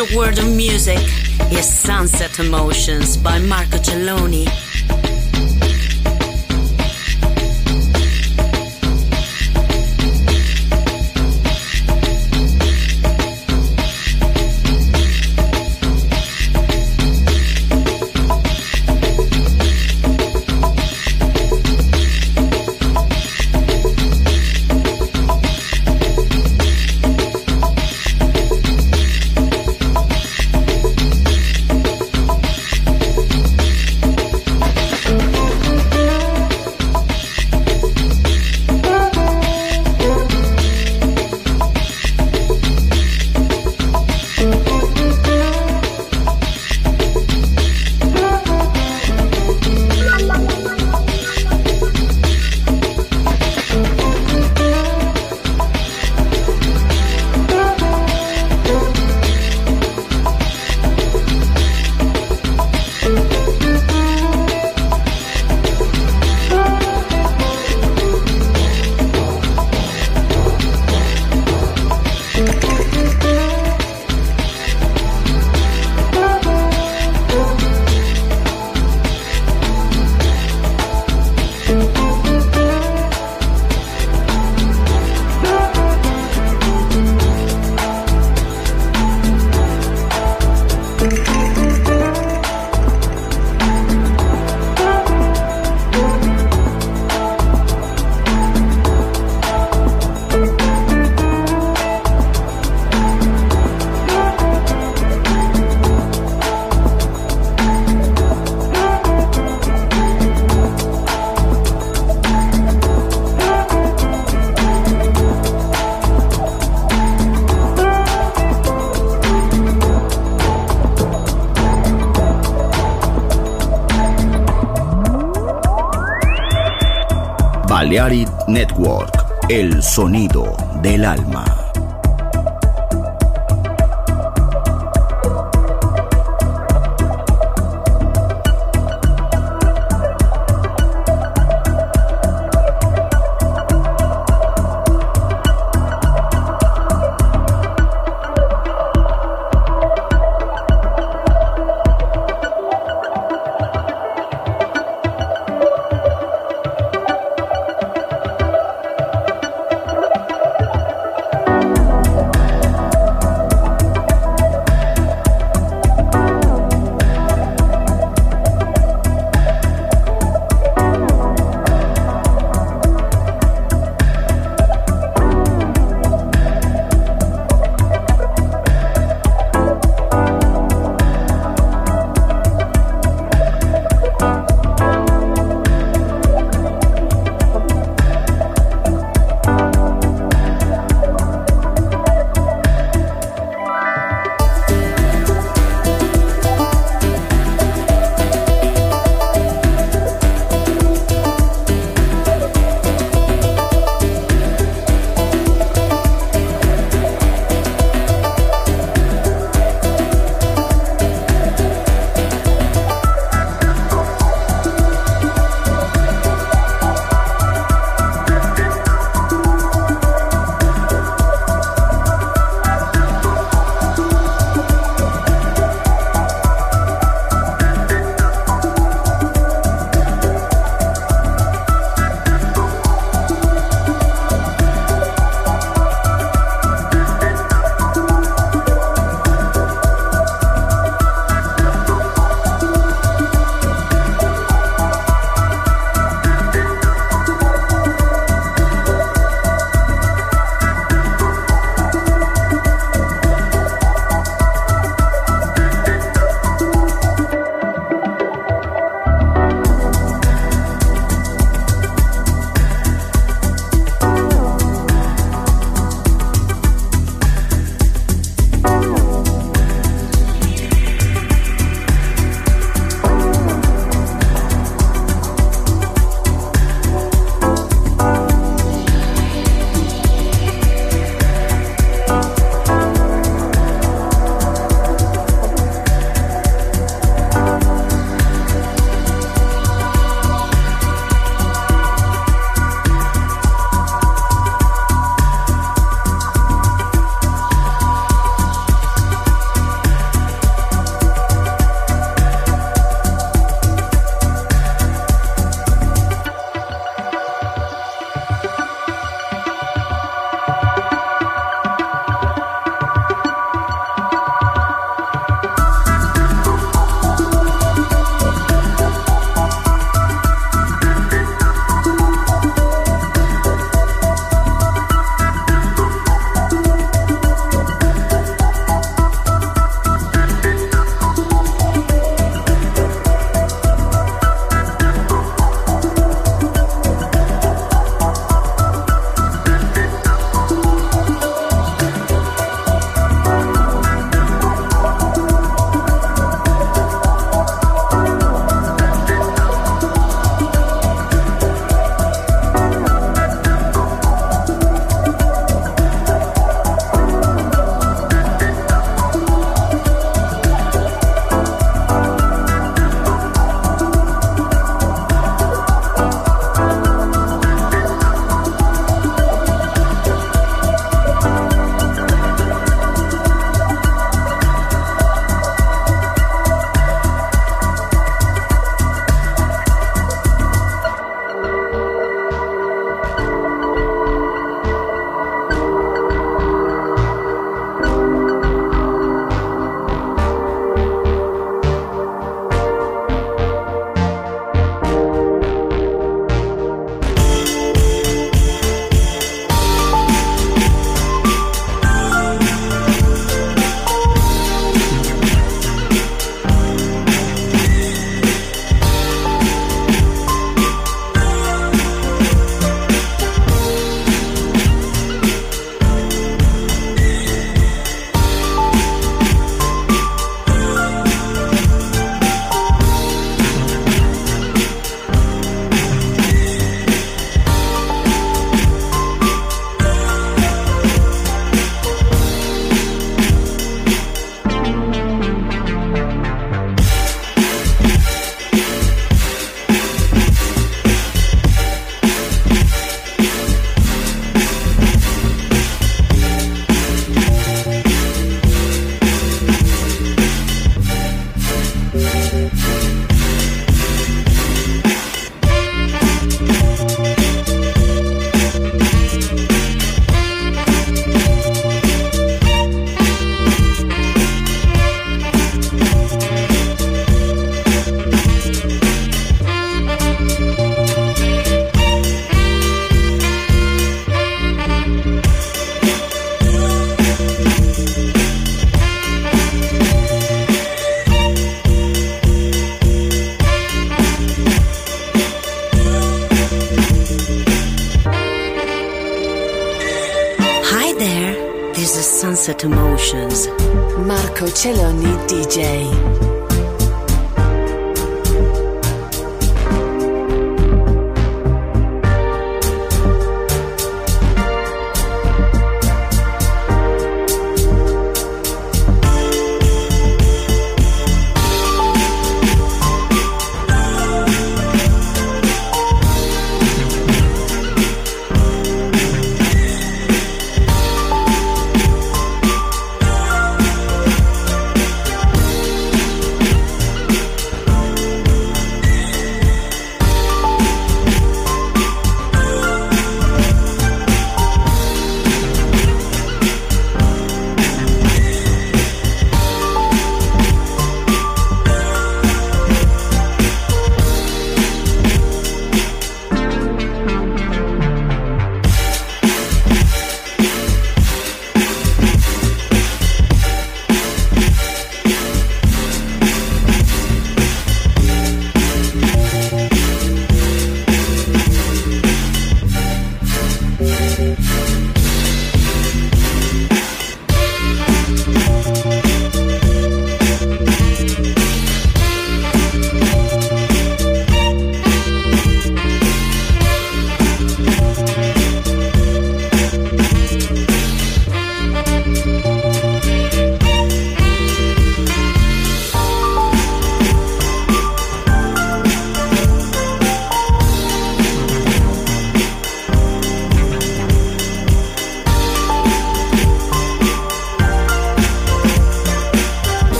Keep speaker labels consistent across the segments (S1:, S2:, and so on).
S1: Pleasure world of music is Sunset Emotions by Marco Celloni.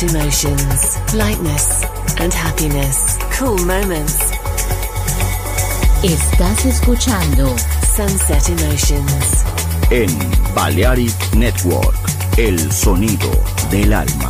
S1: Light emotions,
S2: lightness, and happiness. Cool moments.
S3: Estás escuchando
S2: Sunset Emotions
S4: en Balearic Network, el sonido del alma.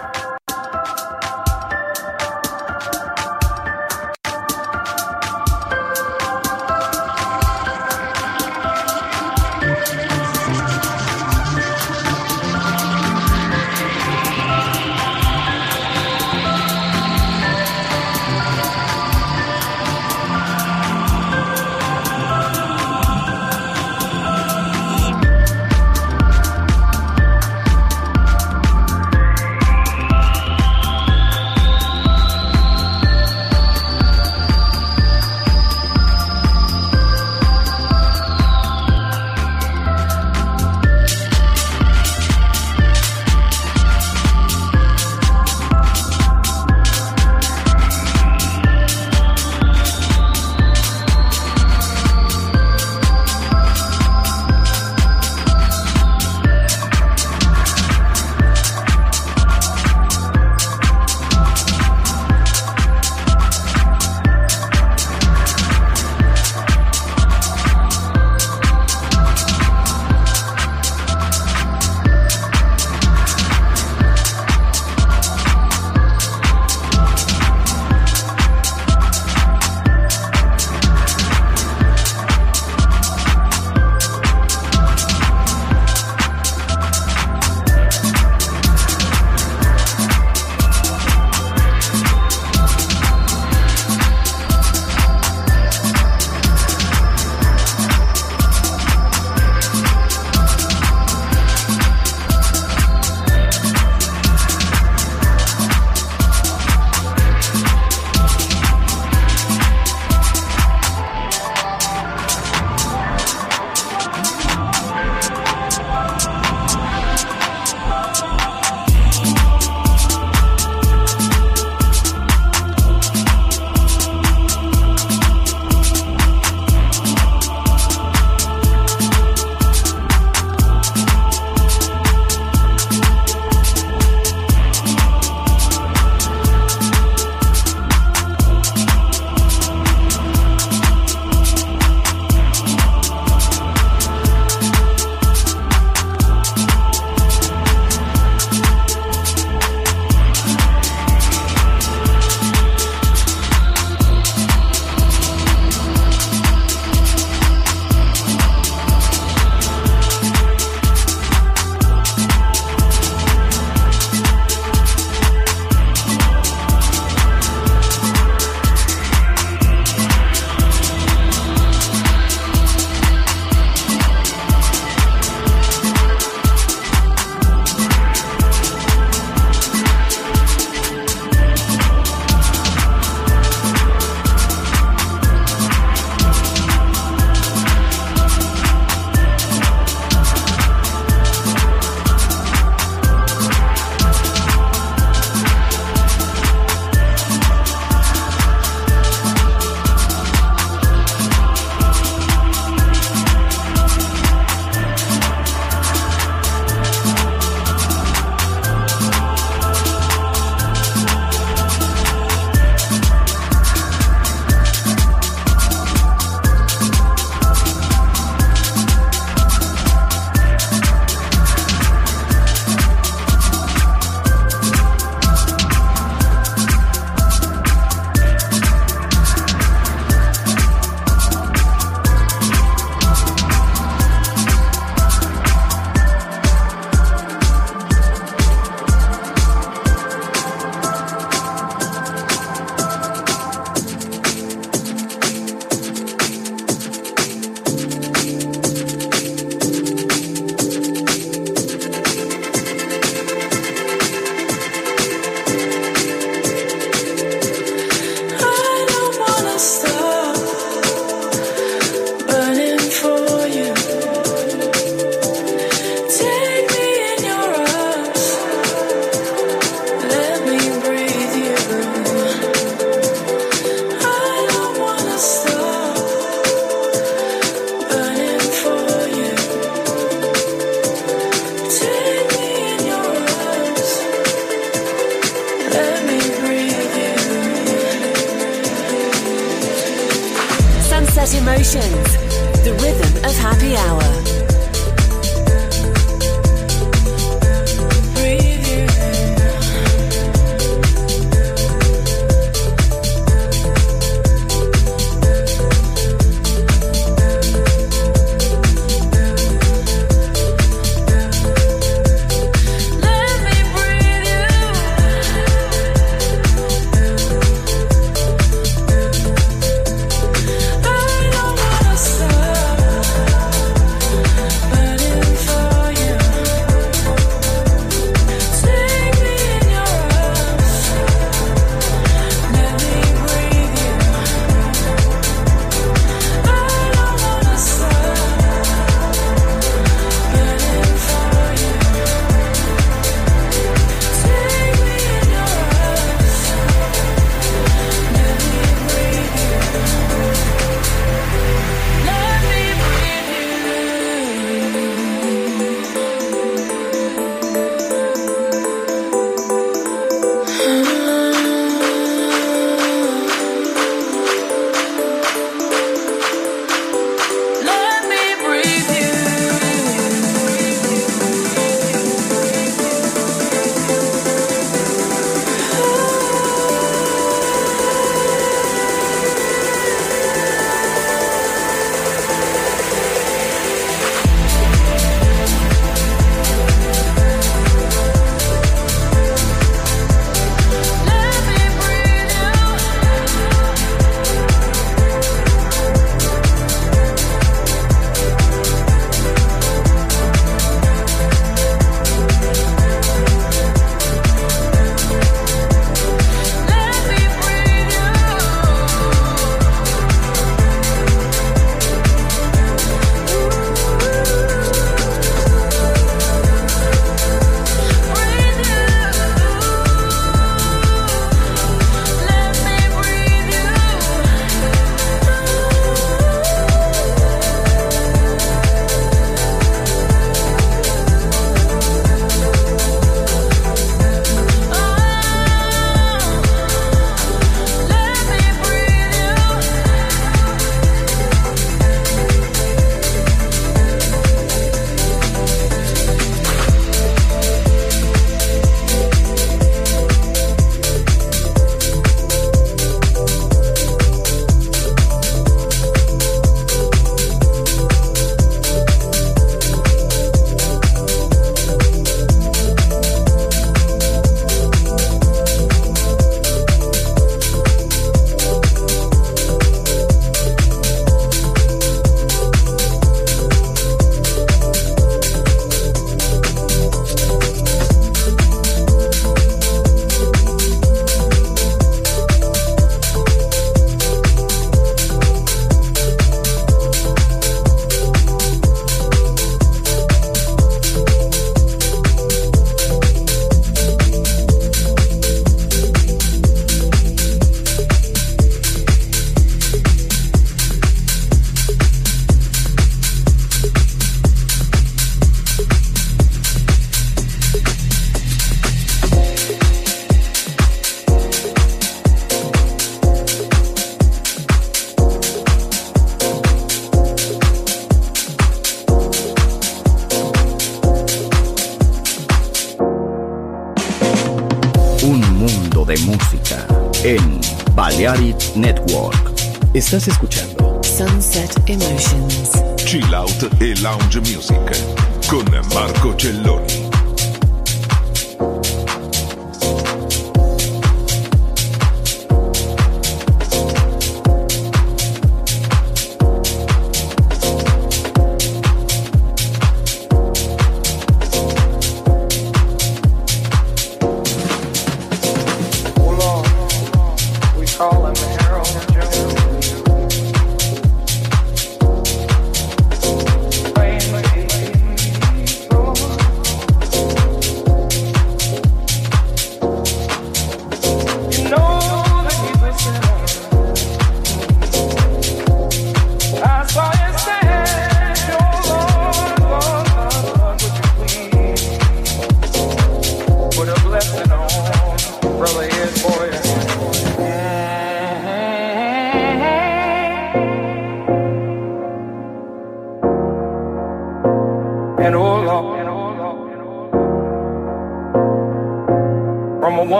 S5: Estás escuchando
S2: Sunset Emotions.
S6: Chill Out e Lounge Music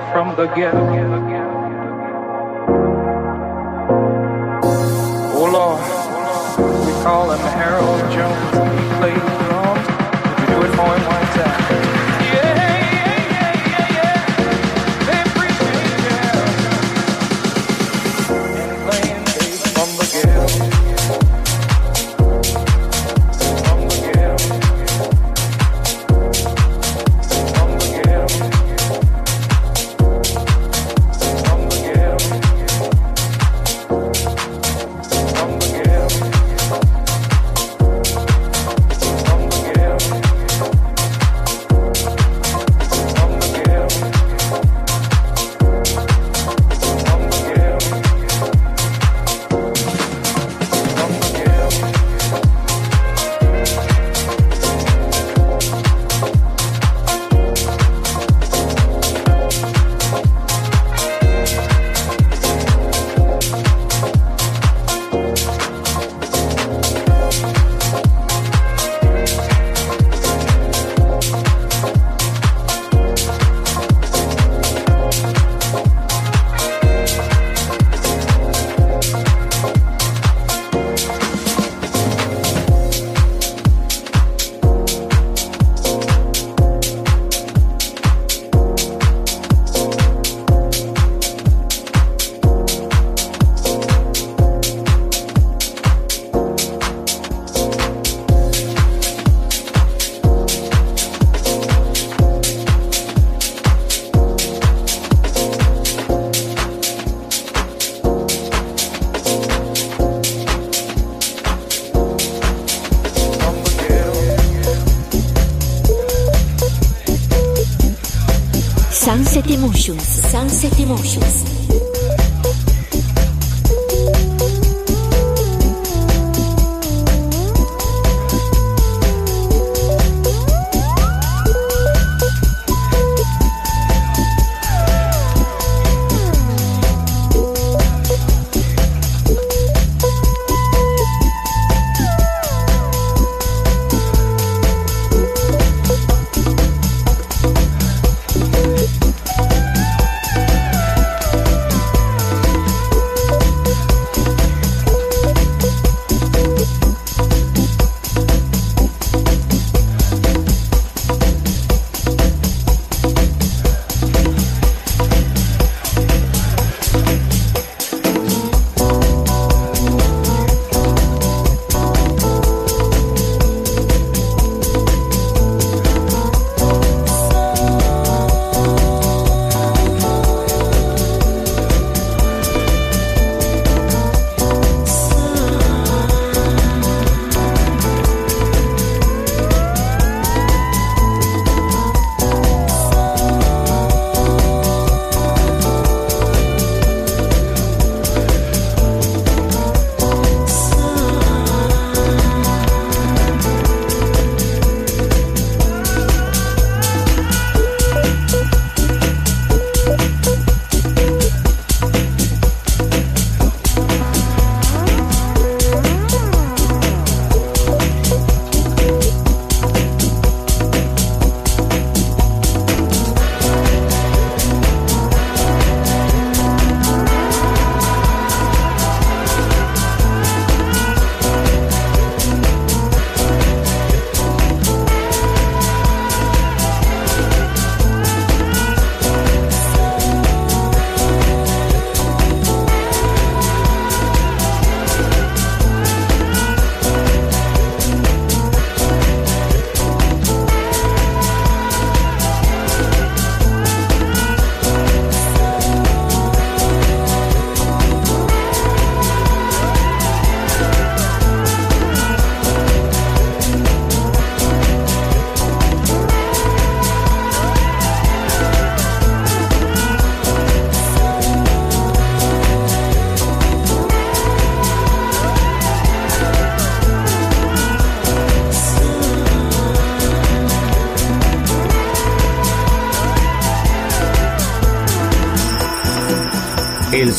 S6: from the ghetto.